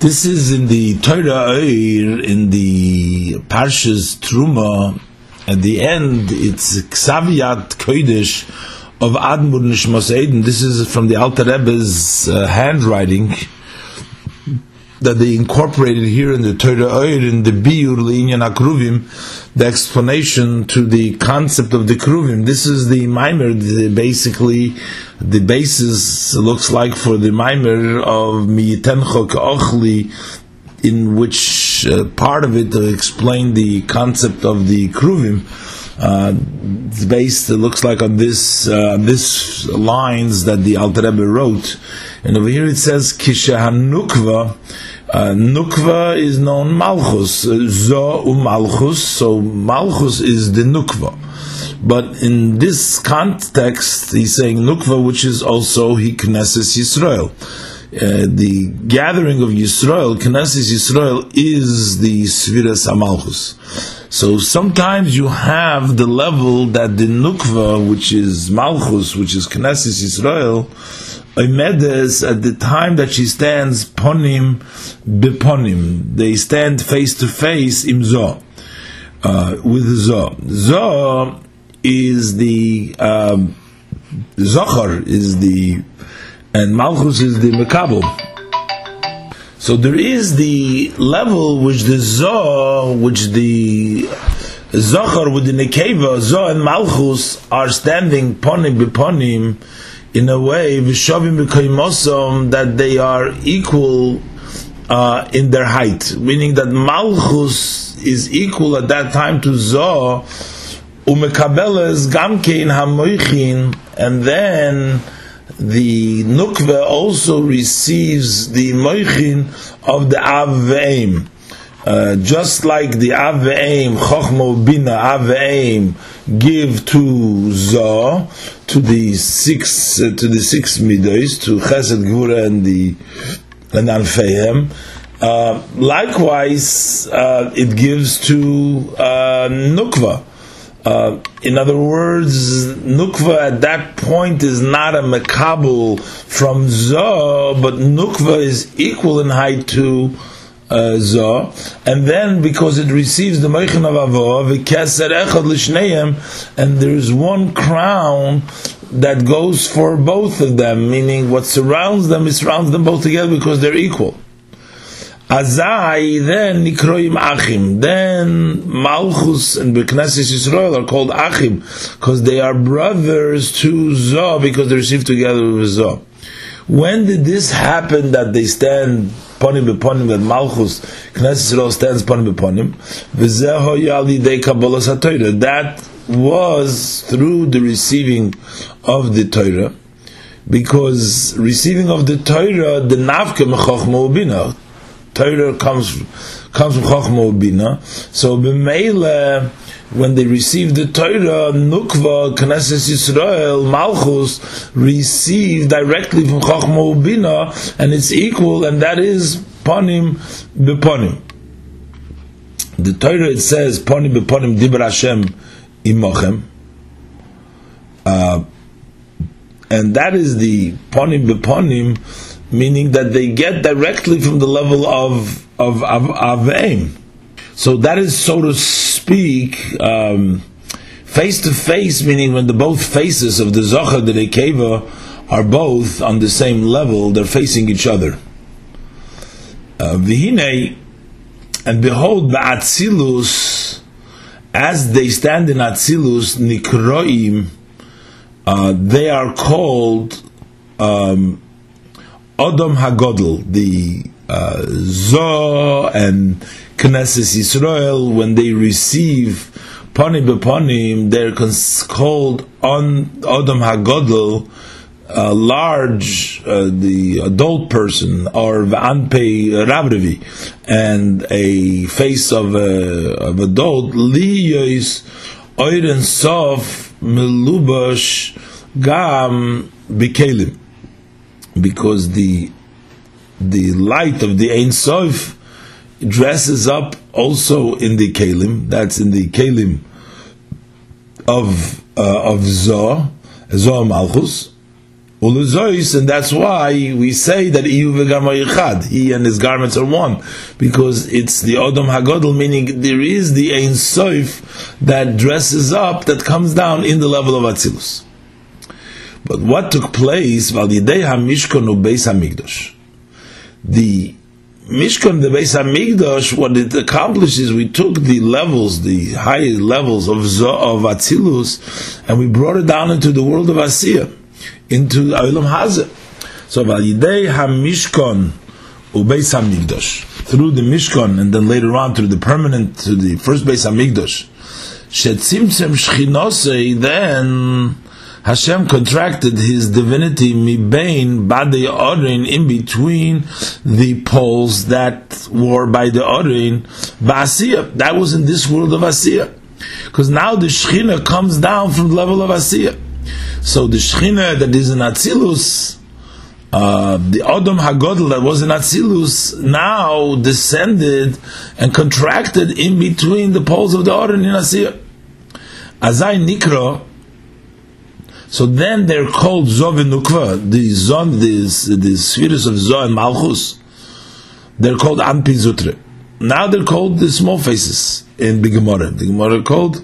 This is in the Torah in the Parshas Truma. At the end, it's Ksav Yad Kodesh of Admur Nishmos Eden. This is from the Alter Rebbe's uh, handwriting that they incorporated here in the Torah Oir, in the Biur Linyan Akruvim, the explanation to the concept of the Kruvim. This is the Mimer, the, basically the basis looks like for the Mimer of Miyitenchok Ochli, in which uh, part of it to explain the concept of the Kruvim. Uh, it's based, it looks like on this uh, this lines that the Alter Rebbe wrote, and over here it says Kishahanukva. Uh, nukva is known Malchus, Zo u Malchus, so Malchus is the Nukva. But in this context, he's saying Nukva, which is also he Knesset Yisrael. Uh, the gathering of Yisrael, Knesset Yisrael, is the Sviras Amalchus. So sometimes you have the level that the Nukva, which is Malchus, which is Knesset Yisrael, Oimedes, at the time that she stands ponim beponim, they stand face to face im zo, uh, with zo. Zo is the um, Zohar is the and Malchus is the Mekabel. So there is the level which the Zo, which the Zohar with the Nekeva, Zo and Malchus are standing ponim beponim in a way that they are equal uh, in their height, meaning that Malchus is equal at that time to Zoh, umekabeles gamkein hamoichin, and then the nukve also receives the moichin of the av uh, just like the Aveim, Chochmo Bina Aveim give to Zoh, to the six, uh, to the six midos, to Chesed Gvura and the and Anfehem. Uh, likewise, uh, it gives to uh, Nukva. Uh, in other words, Nukva at that point is not a Mekabel from Zoh, but Nukva is equal in height to uh, and then because it receives the Meichin of Avo, v'keser echad l'shneim, and there's one crown that goes for both of them, meaning what surrounds them, it surrounds them both together because they're equal. Azai, then Nikroim Achim, then Malchus and Beknesis Yisrael are called Achim, because they are brothers to Zoh, because they receive together with Zoh. When did this happen that they stand ponim beponim that Malchus Knesset Yisrael stands ponim beponim v'zeho yali dei kabbalas haTorah that was through the receiving of the Torah because receiving of the Torah the nafke mechochma ubina Torah comes comes from chochma ubina so b'meila when they received the Torah, Nukva, Knesset Yisrael, Malchus, received directly from Chachma Ubina, and it's equal, and that is Panim Beponim. The Torah it says, Panim Beponim Dibra Hashem Imochem, uh, and that is the Panim Beponim, meaning that they get directly from the level of of, of, of aim. So that is, so to speak, face to face, meaning when the both faces of the Zohar, the Rekeva, are both on the same level, they're facing each other. Uh, and behold, Ba'atzilus, as they stand in Atzilus, Nikroim, uh, they are called um, Odom Hagodl, the uh, Zo and Knesset Yisrael, when they receive Panim Bepanim, they're called on Adam Hagodl, a large, uh, the adult person, or V'anpei Rabrevi, and a face of a of adult, Liyos Oir Ein Sof Melubash Gam Bikelim, because the the light of the Ein Sof dresses up also in the kalim. That's in the kalim of uh, of Zoh, Zoh Malchus, Uluzois, and that's why we say that he and his garments are one, because it's the Odom Hagodol, meaning there is the Ein Soif that dresses up, that comes down in the level of Atzilus. But what took place, Validei HaMishkon Ubeis HaMikdosh, the Mishkan, the Beis Hamikdash, what it accomplishes, we took the levels, the high levels of of Atzilus, and we brought it down into the world of Asiya, into Olam Hazeh. So, Validei HaMishkan Ubeis Hamikdash, through the Mishkan, and then later on through the permanent, to the first Beis Hamikdash, Shetzimtzem Shchinosei, then Hashem contracted his divinity mibain bade orin in between the poles that were by the orin ba'asiyah. That was in this world of Asiyah. Because now the Shechina comes down from the level of Asiyah. So the Shechina that is in Atzilus, uh, the Adam Hagodl that was in Atzilus now descended and contracted in between the poles of the Orin in Asiyah. Azai Nikra, so then they're called Zov and Nukva, the Zon, the, the spheres of Zoh and Malchus. They're called Anpi Zutre. Now they're called the small faces in the Gemara. The Gemara called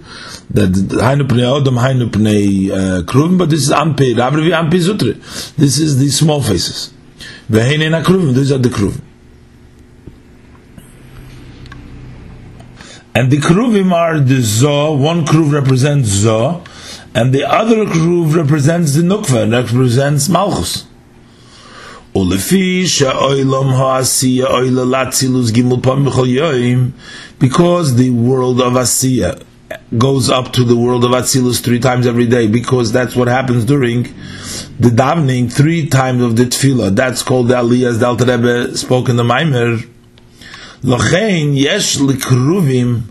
that Hainu Pnei Odom, Hainu Pnei uh, Kruvim, but this is Anpi, Rabbi Anpi Zutre. This is the small faces. Veheine Kruvim, these are the Kruvim. And the Kruvim are the Zoh, one Kruv represents Zoh, and the other groove represents the nukva, represents malchus. Because the world of Asiya goes up to the world of Atzilus three times every day, because that's what happens during the davening, three times of the tefillah. That's called the Aliyah, as the Alter Rebbe spoke in the Maimer. Lochein yesh likruvim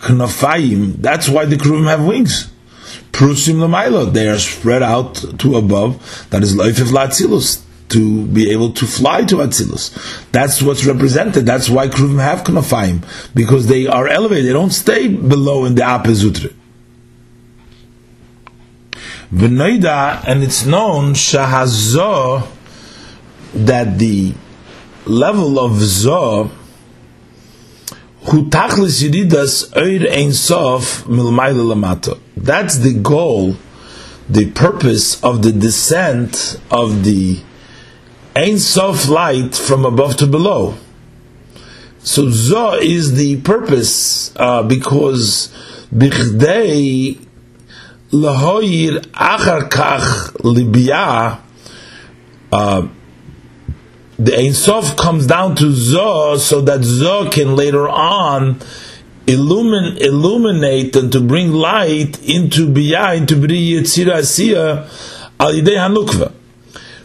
knofayim. That's why the kruvim have wings. Prusim Lamaila, they are spread out to above. That is Leifif Latzilus, to be able to fly to Atzilus. That's what's represented. That's why Kruvim have Knafayim, because they are elevated. They don't stay below in the Apezutre. V'noida, and it's known, Shahazo, that the level of Zoh That's the goal, the purpose of the descent of the ein sof light from above to below. So zo is the purpose uh, because bichdei lahoyir achar kach libya. The Ein Sof comes down to Zoh so that Zoh can later on illumin, illuminate and to bring light into Biyah, into Bri Yitzira Asiya, al Yidei HaNukva.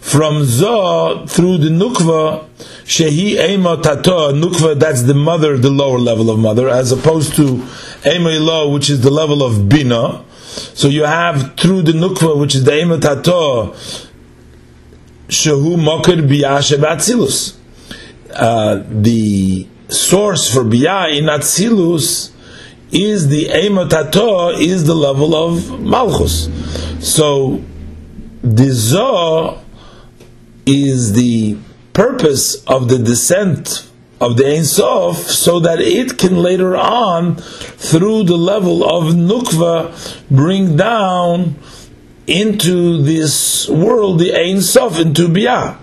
From Zoh through the Nukva, Shehi Ema Tato, Nukva, that's the mother, the lower level of mother, as opposed to Ema Ilo, which is the level of Bina. So you have through the Nukva, which is the Ema Tato, Shehu Mokir Biyah Shebatzilus. Uh, the source for Biyah in Atzilus is the Emotato, is the level of Malchus. So, the Zoh is the purpose of the descent of the Ein Sof, so that it can later on, through the level of Nukva, bring down into this world, the Ein Sof, into Biyah.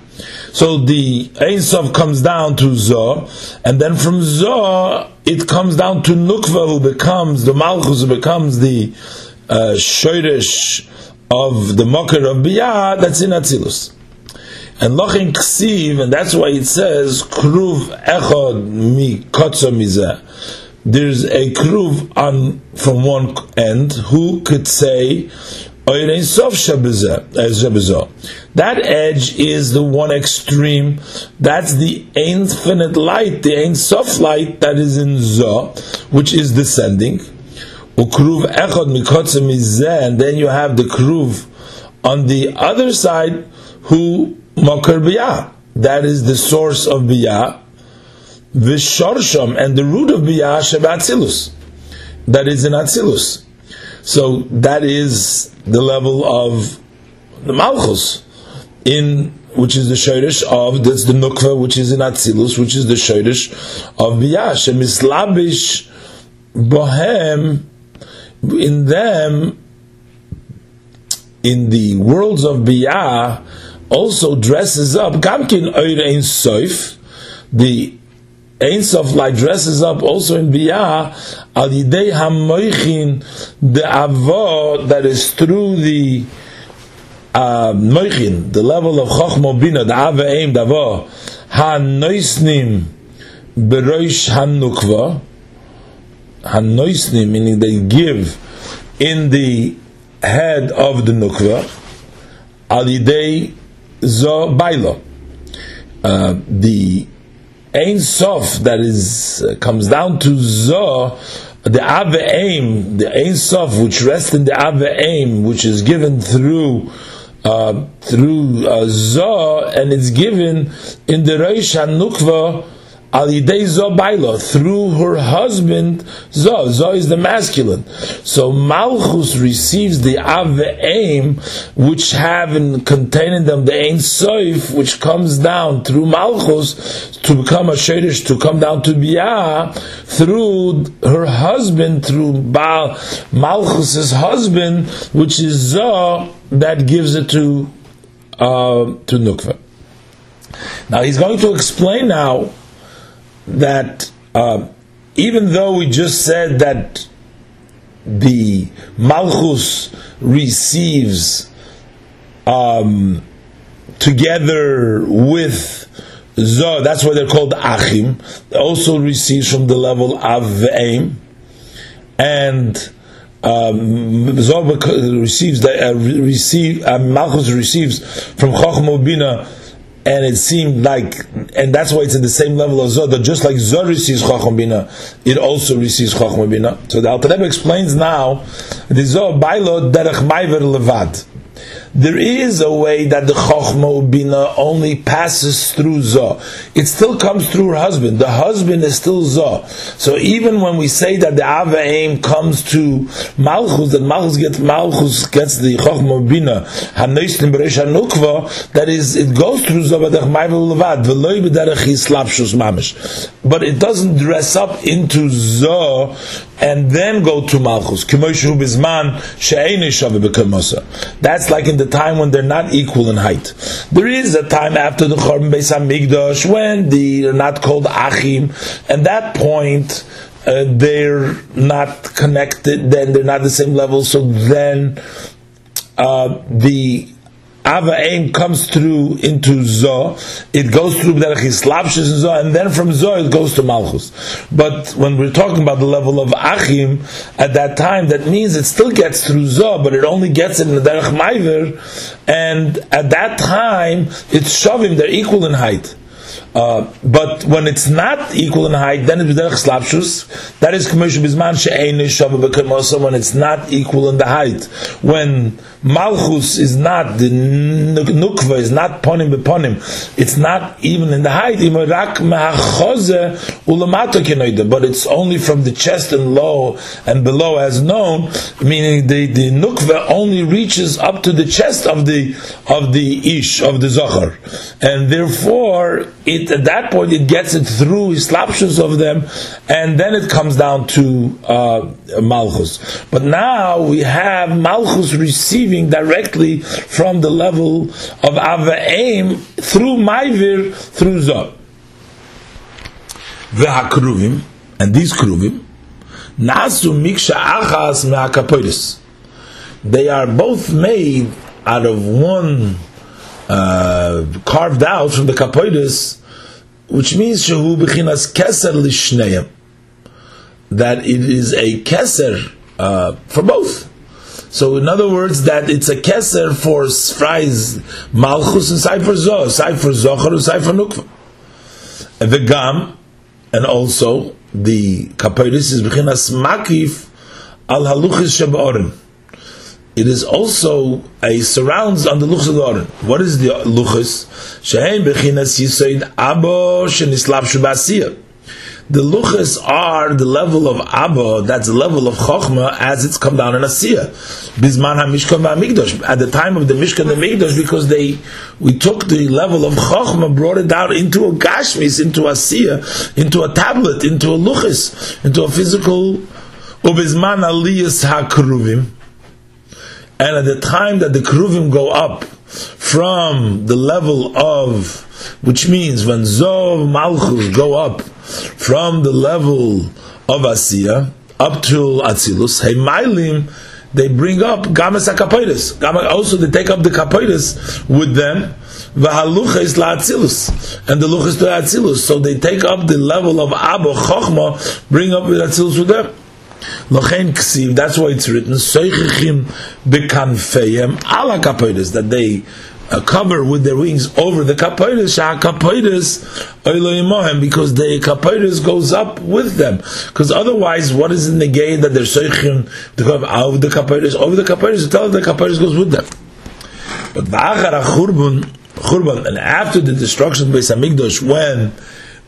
So the Ein Sof comes down to Zoh, and then from Zoh, it comes down to Nukva, who becomes the Malchus, who becomes the uh, of the Mokher of Biyah, that's in Atzilus. And Lochin Ksiv, and that's why it says, Kruv Echod Mi Kotzo Mizeh. There's a Kruv on, from one end, who could say, that edge is the one extreme. That's the infinite light, the Sof light that is in Zoh, which is descending. And then you have the Kruv on the other side, who Makar Biyah. That is the source of Biyah. Vishorsham, and the root of Biyah, Shebatzilus. That is in Atzilus. So that is the level of the Malchus. in which is the shirish of that's the nukva, which is in Atzilus, which is the shirish of Biyash. And Mislabish bohem in them in the worlds of Biyah also dresses up Gamkin Oir Ein Soif, the Ein Sof light dresses up also in Biyah Al Yidei HaMoichin the Avo that is through the uh, Moichin, the level of Chochmo Bina, the Ava Eim, the Avo, Ha-Noisnim Beroish Ha-Nukva, Ha-Noisnim, meaning they give in the head of the Nukva, Al Yidei Zo Bailo. Uh, the Ein Sof that is uh, comes down to Zo, the Ave Aim, the Ein Sof which rests in the Ave Aim, which is given through uh, through uh, Zoh, and it's given in the Reish HaNukva Al Baila, through her husband Zoh. Zoh is the masculine. So Malchus receives the Aim, which have in containing them the Ein Soif, which comes down through Malchus to become a Shadish, to come down to Biyah, through her husband, through Baal, Malchus's husband, which is Zoh, that gives it to uh, to Nukva. Now he's going to explain now that uh, even though we just said that the Malchus receives um, together with Zoh, that's why they're called Achim, also receives from the level of Aim, and um, receives the uh, receive uh, Malchus receives from Chochmah Bina and it seemed like, and that's why it's in the same level as Zoh, that just like Zoh receives Chacham Bina, it also receives Chacham Bina. So the Alter Rebbe explains now, the Zoh Bailo Derech Maiver Levad there is a way that the Chochma Bina only passes through Zoh. It still comes through her husband. The husband is still Zoh. So even when we say that the Ava Aim comes to Malchus, that Malchus gets, Malchus gets the Chochma Bina, Hanoistim Beresh Hanukva, that is, it goes through Zoh, but But it doesn't dress up into Zoh and then go to Malchus. That's like in the time when they're not equal in height. There is a time after the Chorban Beis Hamikdash when they're not called Achim, and that point uh, they're not connected. Then they're not the same level. So then uh, the Ava Aim comes through into Zoh, it goes through Derech Yislapshis and Zoh, and then from Zoh it goes to Malchus. But when we're talking about the level of Achim, at that time, that means it still gets through Zoh, but it only gets in the Derech Maiver, and at that time, it's Shavim, they're equal in height. Uh, but when it's not equal in height, then it's derech slapshus. That is commercial bisman she'ein shava when it's not equal in the height. When malchus is not the nukva is not ponim beponim, it's not even in the height. But it's only from the chest and low and below, as known. Meaning the the nukva only reaches up to the chest of the of the ish of the zohar. and therefore it at that point it gets it through slapshus of them, and then it comes down to uh, malchus. But now we have malchus receiving directly from the level of aim through maivir through zot. V'hakruvim and these kruvim nasu miksha achas. They are both made out of one uh, carved out from the kapoiris which means shehu b'chinas keser lishneim, that it is a keser uh, for both. So in other words, that it's a keser for Sfrai's malchus and Sefer Zoh, Sefer Zohar and Sefer Nukva. And the gam, and also the kapiris is b'chinas makif al haluchis shebaorim it is also a surrounds on the luchas of. What is the luchas? Shehem bechinas yisoid abo shubasiyah. the luchas are the level of Abba, that's the level of Chochma as it's come down in Asiya. Bisman HaMishkan VaMikdash. At the time of the Mishkan and Mikdash, because they, we took the level of Chochma, brought it down into a Gashmis, into Asiya, into a tablet, into a luchas, into a physical, Ubisman Aliyas HaKruvim. And at the time that the Kruvim go up from the level of, which means when Zov Malchus go up from the level of Asiya up to Atzilus, Mailim, they bring up Gamas HaKapoides. Also, they take up the Kapoides with them. V'halucha is and the lucha is to atzilus. So they take up the level of Abba Chochma, bring up with atzilus with them. Lochen ksiv, that's why it's written, Soichichim bekanfeyem ala kapoides, that they uh, cover with their wings over the kapoides, shah kapoides oiloimohem, because the kapoides goes up with them. Because otherwise, what is in the gate that they're soichim to come out of the kapoides, over the kapoides, to tell the kapoides goes with them. But v'achar churban, churban, and after the destruction of Beis Hamikdash, when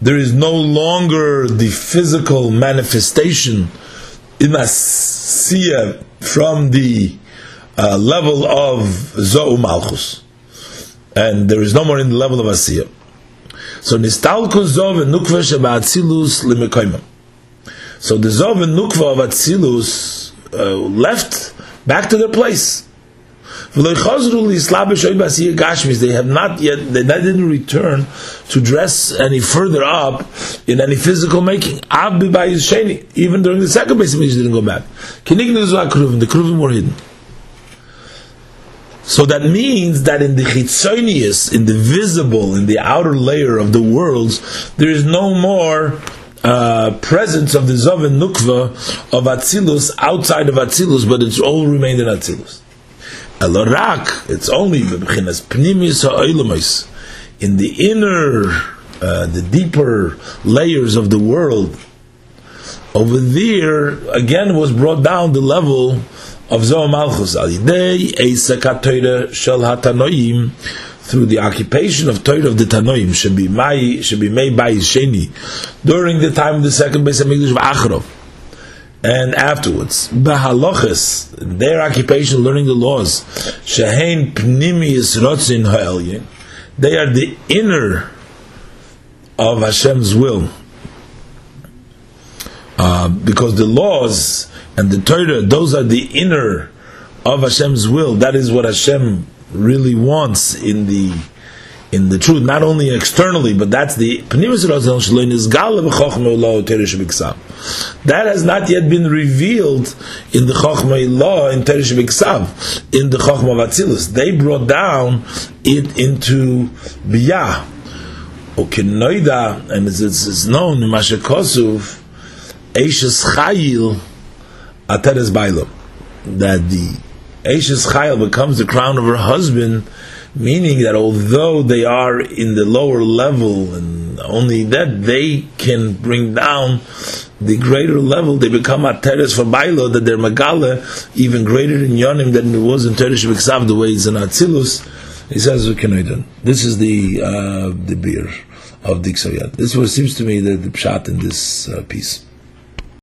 there is no longer the physical manifestation in Asiya from the uh, level of Zo'u Malchus. And there is no more in the level of Asiya. So Nistalku Zov and Nukva Sheba Atzilus. So the Zov and Nukva of Atzilus uh, left back to their place. They have not yet, they didn't return to dress any further up in any physical making. Even during the second base, they didn't go back. The Kruvim were hidden. So that means that in the chitzonius, in the visible, in the outer layer of the worlds, there is no more uh, presence of the Zov and Nukva of Atzilus outside of Atzilus, but it's all remained in Atzilus. Elorak, it's only b'chinas pnimis ha'olamais, in the inner, uh, the deeper layers of the world. Over there, again, was brought down the level of Zohar Malchus. Alidei Eisa Shel Hatanoim through the occupation of Torah of the Tanoim should be should be made by Sheni during the time of the second Beis Hamikdash of Achrov and afterwards, bahaloches, their occupation, learning the laws, shehein pnimius rotzin ha'elyin, they are the inner of Hashem's will. Uh, because the laws and the Torah, those are the inner of Hashem's will. That is what Hashem really wants in the in the truth, not only externally, but that's the that has not yet been revealed in the Chochmah law in Teresh Biksav, in the Chochmah Vatzilus. They brought down it into Biyah. Okinoida, and it's, it's known in Mashakosuf, Eishes Chayil Ateres Bailam, that the Eishes Chayil becomes the crown of her husband meaning that although they are in the lower level and only that they can bring down the greater level, they become a teres for bailo, that they're magala even greater in yonim than it was in teres b'ksav, the way it's in atzilus. He says, what can I do? this is the uh, the beer of Diksoyat. This is what seems to me the, the pshat in this uh, piece.